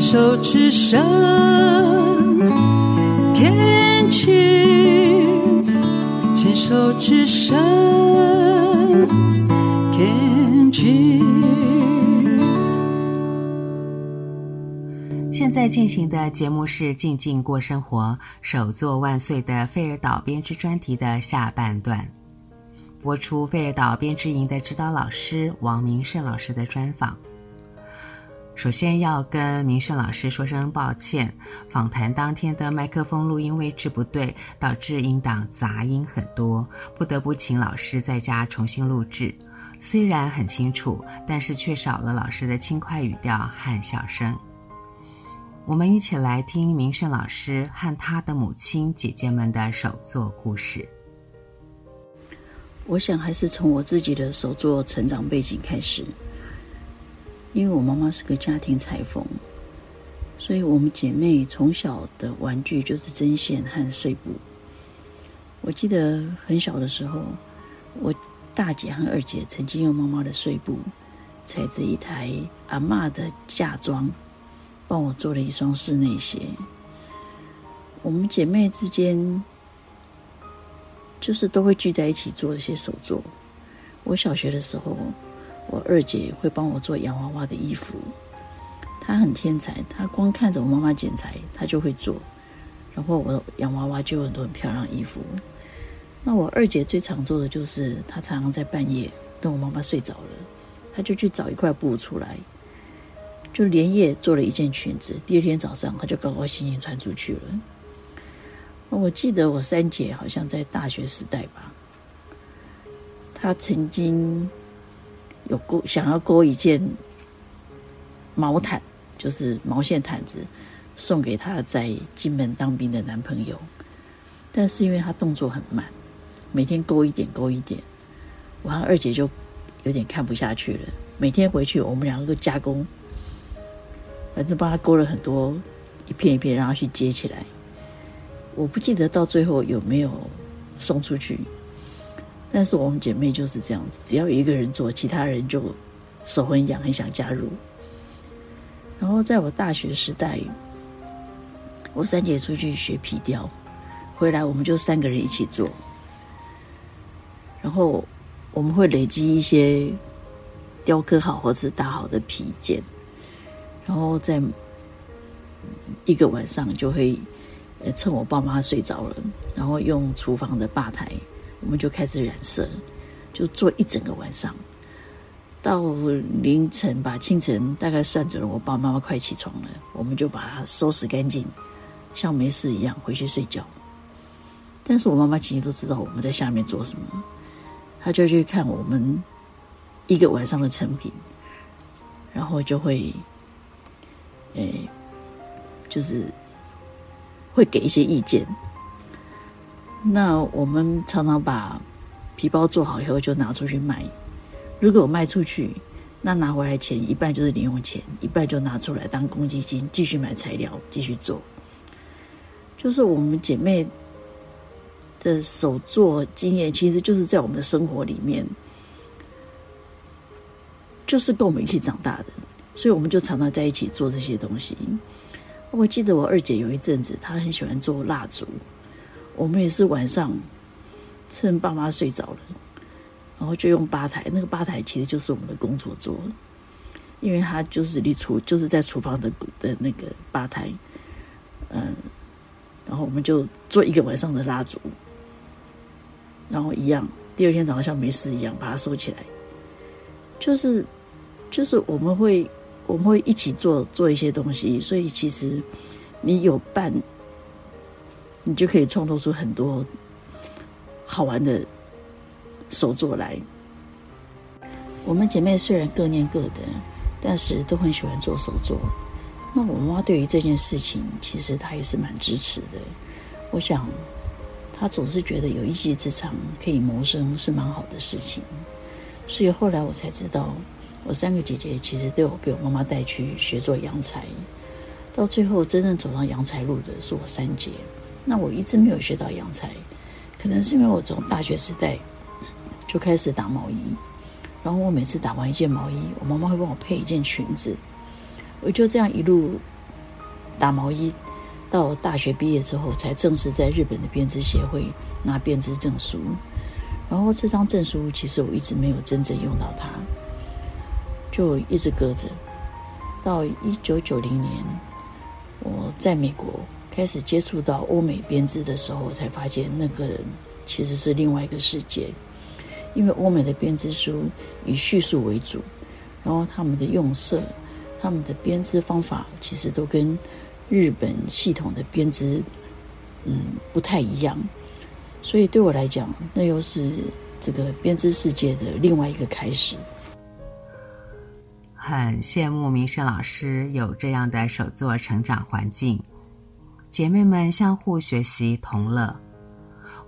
手之声，Can cheers，牵手之声，Can cheers。现在进行的节目是《静静过生活》，首作万岁的费尔岛编织专题的下半段，播出费尔岛编织营的指导老师王明胜老师的专访。首先要跟明胜老师说声抱歉，访谈当天的麦克风录音位置不对，导致音档杂音很多，不得不请老师在家重新录制。虽然很清楚，但是却少了老师的轻快语调和笑声。我们一起来听明胜老师和他的母亲、姐姐们的首作故事。我想还是从我自己的首作成长背景开始。因为我妈妈是个家庭裁缝，所以我们姐妹从小的玩具就是针线和碎布。我记得很小的时候，我大姐和二姐曾经用妈妈的碎布，踩着一台阿嬷的嫁妆，帮我做了一双室内鞋。我们姐妹之间，就是都会聚在一起做一些手作。我小学的时候。我二姐会帮我做洋娃娃的衣服，她很天才，她光看着我妈妈剪裁，她就会做，然后我洋娃娃就有很多很漂亮的衣服。那我二姐最常做的就是，她常常在半夜等我妈妈睡着了，她就去找一块布出来，就连夜做了一件裙子。第二天早上，她就高高兴兴穿出去了。我记得我三姐好像在大学时代吧，她曾经。有勾想要勾一件毛毯，就是毛线毯子，送给她在金门当兵的男朋友。但是因为她动作很慢，每天勾一点勾一点，我和二姐就有点看不下去了。每天回去，我们两个都加工，反正帮她勾了很多一片一片，让她去接起来。我不记得到最后有没有送出去。但是我们姐妹就是这样子，只要一个人做，其他人就手很痒，很想加入。然后在我大学时代，我三姐出去学皮雕，回来我们就三个人一起做。然后我们会累积一些雕刻好或者打好的皮件，然后在一个晚上就会趁我爸妈睡着了，然后用厨房的吧台。我们就开始染色，就做一整个晚上，到凌晨吧，清晨大概算准了，我爸爸妈妈快起床了，我们就把它收拾干净，像没事一样回去睡觉。但是我妈妈其实都知道我们在下面做什么，她就去看我们一个晚上的成品，然后就会，诶，就是会给一些意见。那我们常常把皮包做好以后就拿出去卖。如果卖出去，那拿回来钱一半就是零用钱，一半就拿出来当公积金，继续买材料，继续做。就是我们姐妹的手作经验，其实就是在我们的生活里面，就是跟我们一起长大的，所以我们就常常在一起做这些东西。我记得我二姐有一阵子，她很喜欢做蜡烛。我们也是晚上趁爸妈睡着了，然后就用吧台。那个吧台其实就是我们的工作桌，因为它就是离厨就是在厨房的的那个吧台，嗯，然后我们就做一个晚上的蜡烛，然后一样，第二天早上像没事一样把它收起来，就是就是我们会我们会一起做做一些东西，所以其实你有伴。你就可以创作出很多好玩的手作来。我们姐妹虽然各念各的，但是都很喜欢做手作。那我妈对于这件事情，其实她也是蛮支持的。我想，她总是觉得有一技之长可以谋生是蛮好的事情。所以后来我才知道，我三个姐姐其实都有被我妈妈带去学做洋裁。到最后真正走上洋裁路的是我三姐。那我一直没有学到洋裁，可能是因为我从大学时代就开始打毛衣，然后我每次打完一件毛衣，我妈妈会帮我配一件裙子，我就这样一路打毛衣，到大学毕业之后，才正式在日本的编织协会拿编织证书。然后这张证书其实我一直没有真正用到它，就一直搁着。到一九九零年，我在美国开始接触到欧美编织的时候，我才发现那个其实是另外一个世界。因为欧美的编织书以叙述为主，然后他们的用色、他们的编织方法，其实都跟日本系统的编织，嗯，不太一样。所以对我来讲，那又是这个编织世界的另外一个开始。很羡慕明胜老师有这样的手作成长环境，姐妹们相互学习同乐。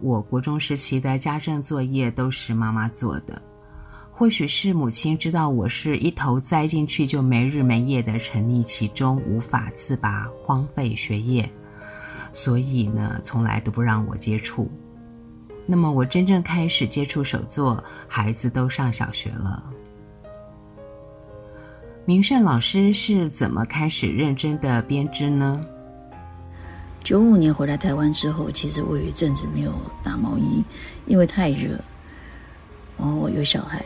我国中时期的家政作业都是妈妈做的，或许是母亲知道我是一头栽进去就没日没夜的沉溺其中，无法自拔，荒废学业，所以呢，从来都不让我接触。那么我真正开始接触手作，孩子都上小学了。明胜老师是怎么开始认真的编织呢？九五年回来台湾之后，其实我有一阵子没有打毛衣，因为太热，然后有小孩。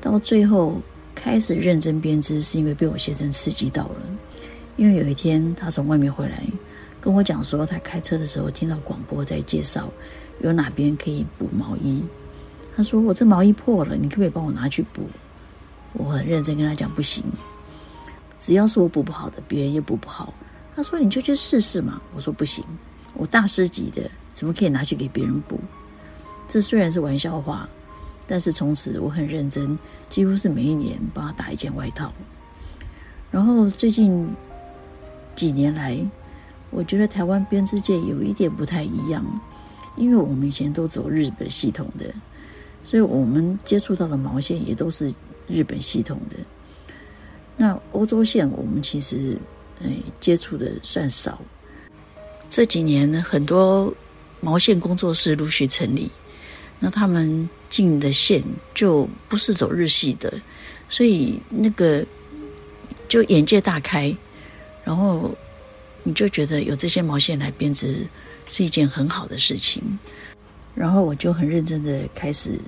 到最后开始认真编织，是因为被我先生刺激到了。因为有一天他从外面回来，跟我讲说，他开车的时候听到广播在介绍。有哪边可以补毛衣？他说：“我这毛衣破了，你可不可以帮我拿去补？”我很认真跟他讲：“不行，只要是我补不好的，别人也补不好。”他说：“你就去试试嘛。”我说：“不行，我大师级的，怎么可以拿去给别人补？”这虽然是玩笑话，但是从此我很认真，几乎是每一年帮他打一件外套。然后最近几年来，我觉得台湾编织界有一点不太一样。因为我们以前都走日本系统的，所以我们接触到的毛线也都是日本系统的。那欧洲线我们其实嗯接触的算少。这几年呢，很多毛线工作室陆续成立，那他们进的线就不是走日系的，所以那个就眼界大开，然后你就觉得有这些毛线来编织。是一件很好的事情，然后我就很认真的开始，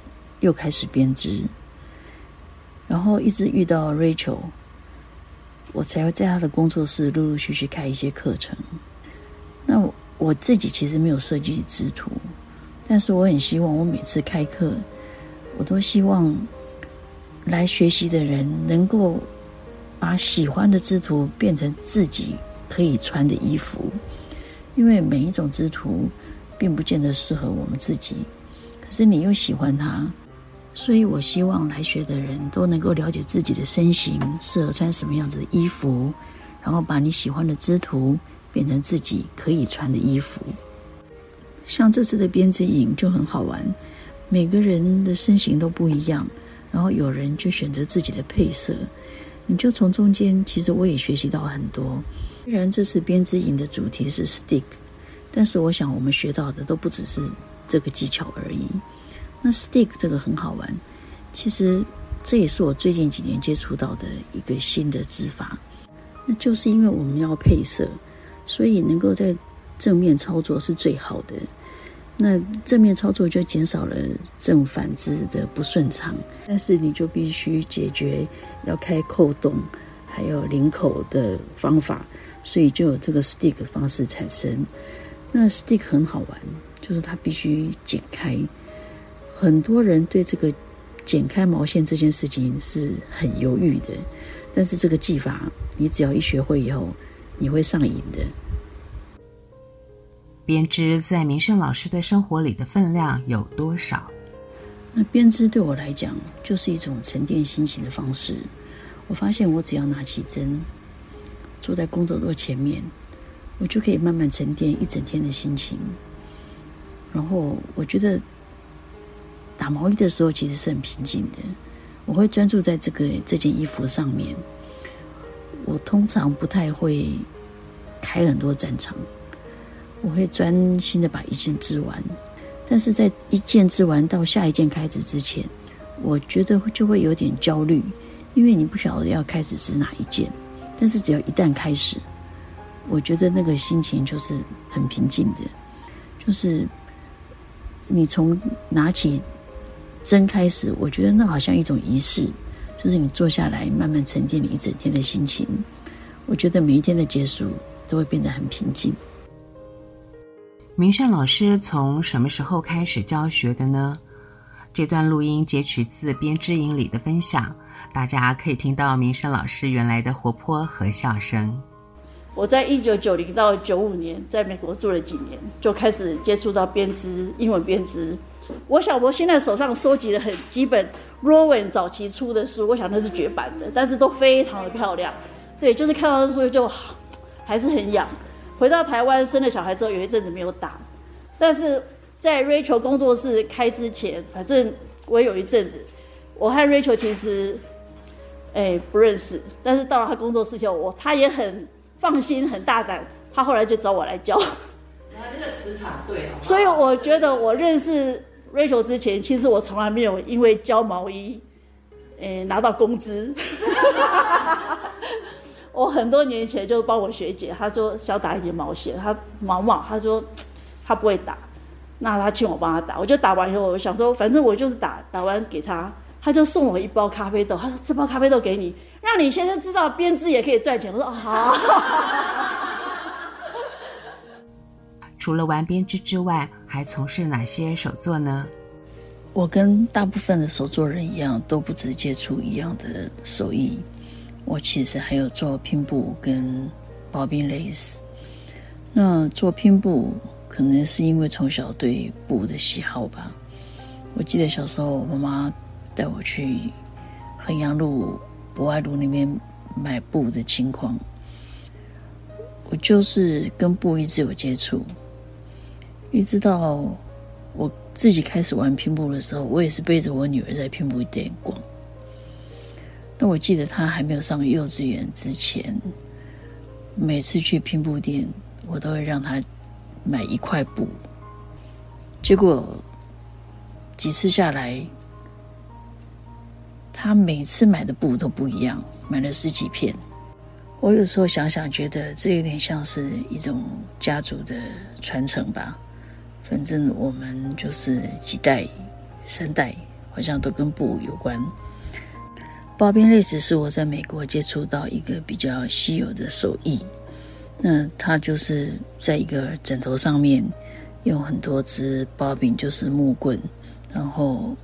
又开始编织，然后一直遇到 Rachel，我才会在他的工作室陆陆续续开一些课程。那我，我自己其实没有设计织图，但是我很希望我每次开课，我都希望来学习的人能够把喜欢的织图变成自己可以穿的衣服。因为每一种织图并不见得适合我们自己，可是你又喜欢它，所以我希望来学的人都能够了解自己的身形适合穿什么样子的衣服，然后把你喜欢的织图变成自己可以穿的衣服。像这次的编织营就很好玩，每个人的身形都不一样，然后有人就选择自己的配色，你就从中间，其实我也学习到很多。虽然这次编织营的主题是 stick，但是我想我们学到的都不只是这个技巧而已。那 stick 这个很好玩，其实这也是我最近几年接触到的一个新的织法。那就是因为我们要配色，所以能够在正面操作是最好的。那正面操作就减少了正反织的不顺畅，但是你就必须解决要开扣洞，还有领口的方法。所以就有这个 stick 方式产生。那 stick 很好玩，就是它必须剪开。很多人对这个剪开毛线这件事情是很犹豫的，但是这个技法，你只要一学会以后，你会上瘾的。编织在明胜老师的生活里的分量有多少？那编织对我来讲，就是一种沉淀心情的方式。我发现，我只要拿起针。坐在工作桌前面，我就可以慢慢沉淀一整天的心情。然后我觉得打毛衣的时候其实是很平静的，我会专注在这个这件衣服上面。我通常不太会开很多战场，我会专心的把一件织完。但是在一件织完到下一件开始之前，我觉得就会有点焦虑，因为你不晓得要开始织哪一件。但是只要一旦开始，我觉得那个心情就是很平静的，就是你从拿起针开始，我觉得那好像一种仪式，就是你坐下来慢慢沉淀你一整天的心情。我觉得每一天的结束都会变得很平静。明善老师从什么时候开始教学的呢？这段录音截取自编织营里的分享，大家可以听到明善老师原来的活泼和笑声。我在一九九零到九五年在美国住了几年，就开始接触到编织英文编织。我想我现在手上收集了很基本 Rowan 早期出的书，我想那是绝版的，但是都非常的漂亮。对，就是看到的书就还是很痒。回到台湾生了小孩之后，有一阵子没有打，但是在 Rachel 工作室开之前，反正我也有一阵子，我和 Rachel 其实哎不认识，但是到了他工作室之后，我他也很。放心，很大胆。他后来就找我来教。他这个磁场对，所以我觉得我认识 Rachel 之前，其实我从来没有因为教毛衣，诶拿到工资。我很多年前就帮我学姐，她说想打一点毛线，她毛毛，她说她不会打，那她请我帮她打。我就打完以后，我想说反正我就是打，打完给她，她就送我一包咖啡豆，她说这包咖啡豆给你。让你先生知道编织也可以赚钱。我说好。除了玩编织之外，还从事哪些手作呢？我跟大部分的手作人一样，都不只接触一样的手艺。我其实还有做拼布跟 bobbin lace。那做拼布，可能是因为从小对布的喜好吧。我记得小时候，我妈妈带我去衡阳路。博爱路那边买布的情况，我就是跟布一直有接触，一直到我自己开始玩拼布的时候，我也是背着我女儿在拼布店逛。那我记得她还没有上幼稚园之前，每次去拼布店，我都会让她买一块布，结果几次下来。她每次买的布都不一样，买了十几片。我有时候想想，觉得这有点像是一种家族的传承吧。反正我们就是几代、三代，好像都跟布有关。bobbin lace 是我在美国接触到一个比较稀有的手艺。那它就是在一个枕头上面用很多支 bobbin，就是木棍，然后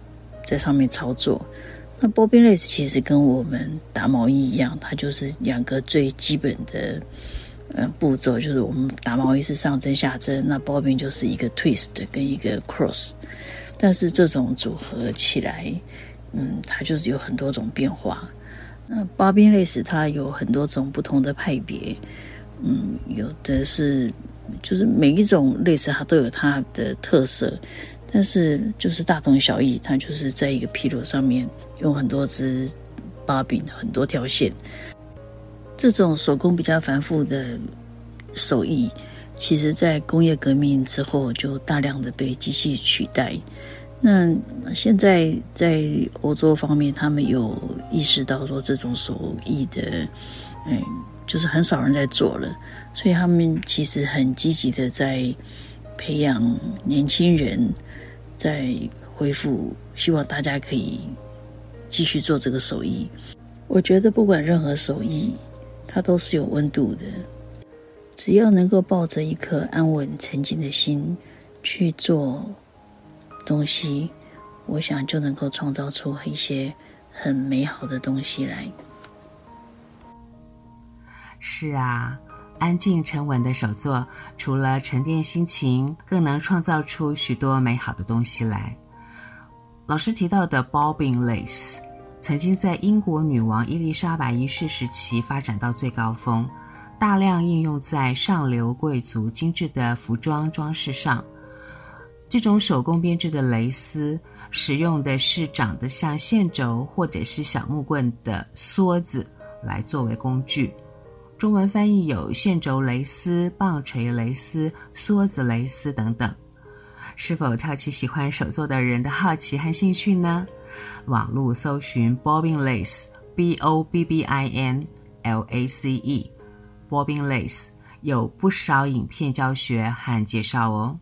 在上面操作。那 bobbin lace 其实跟我们打毛衣一样，它就是两个最基本的嗯步骤，就是我们打毛衣是上针下针，那包边就是一个 twist 跟一个 cross，但是这种组合起来，嗯，它就是有很多种变化。那 bobbin lace 它有很多种不同的派别，嗯，有的是就是每一种 lace 它都有它的特色，但是就是大同小异，它就是在一个披露上面。用很多支把柄，很多条线，这种手工比较繁复的手艺，其实在工业革命之后就大量的被机器取代。那现在在欧洲方面，他们有意识到说这种手艺的，嗯，就是很少人在做了，所以他们其实很积极的在培养年轻人，在恢复，希望大家可以。继续做这个手艺，我觉得不管任何手艺，它都是有温度的。只要能够抱着一颗安稳、沉静的心去做东西，我想就能够创造出一些很美好的东西来。是啊，安静沉稳的手作，除了沉淀心情，更能创造出许多美好的东西来。老师提到的 bobbin lace，曾经在英国女王伊丽莎白一世时期发展到最高峰，大量应用在上流贵族精致的服装装饰上。这种手工编织的蕾丝，使用的是长得像线轴或者是小木棍的梭子来作为工具。中文翻译有线轴蕾丝、棒槌蕾丝、梭子蕾丝等等。是否挑起喜欢手作的人的好奇和兴趣呢？网络搜寻 bobbin lace，b o b b i n l a c e，bobbin lace，有不少影片教学和介绍哦。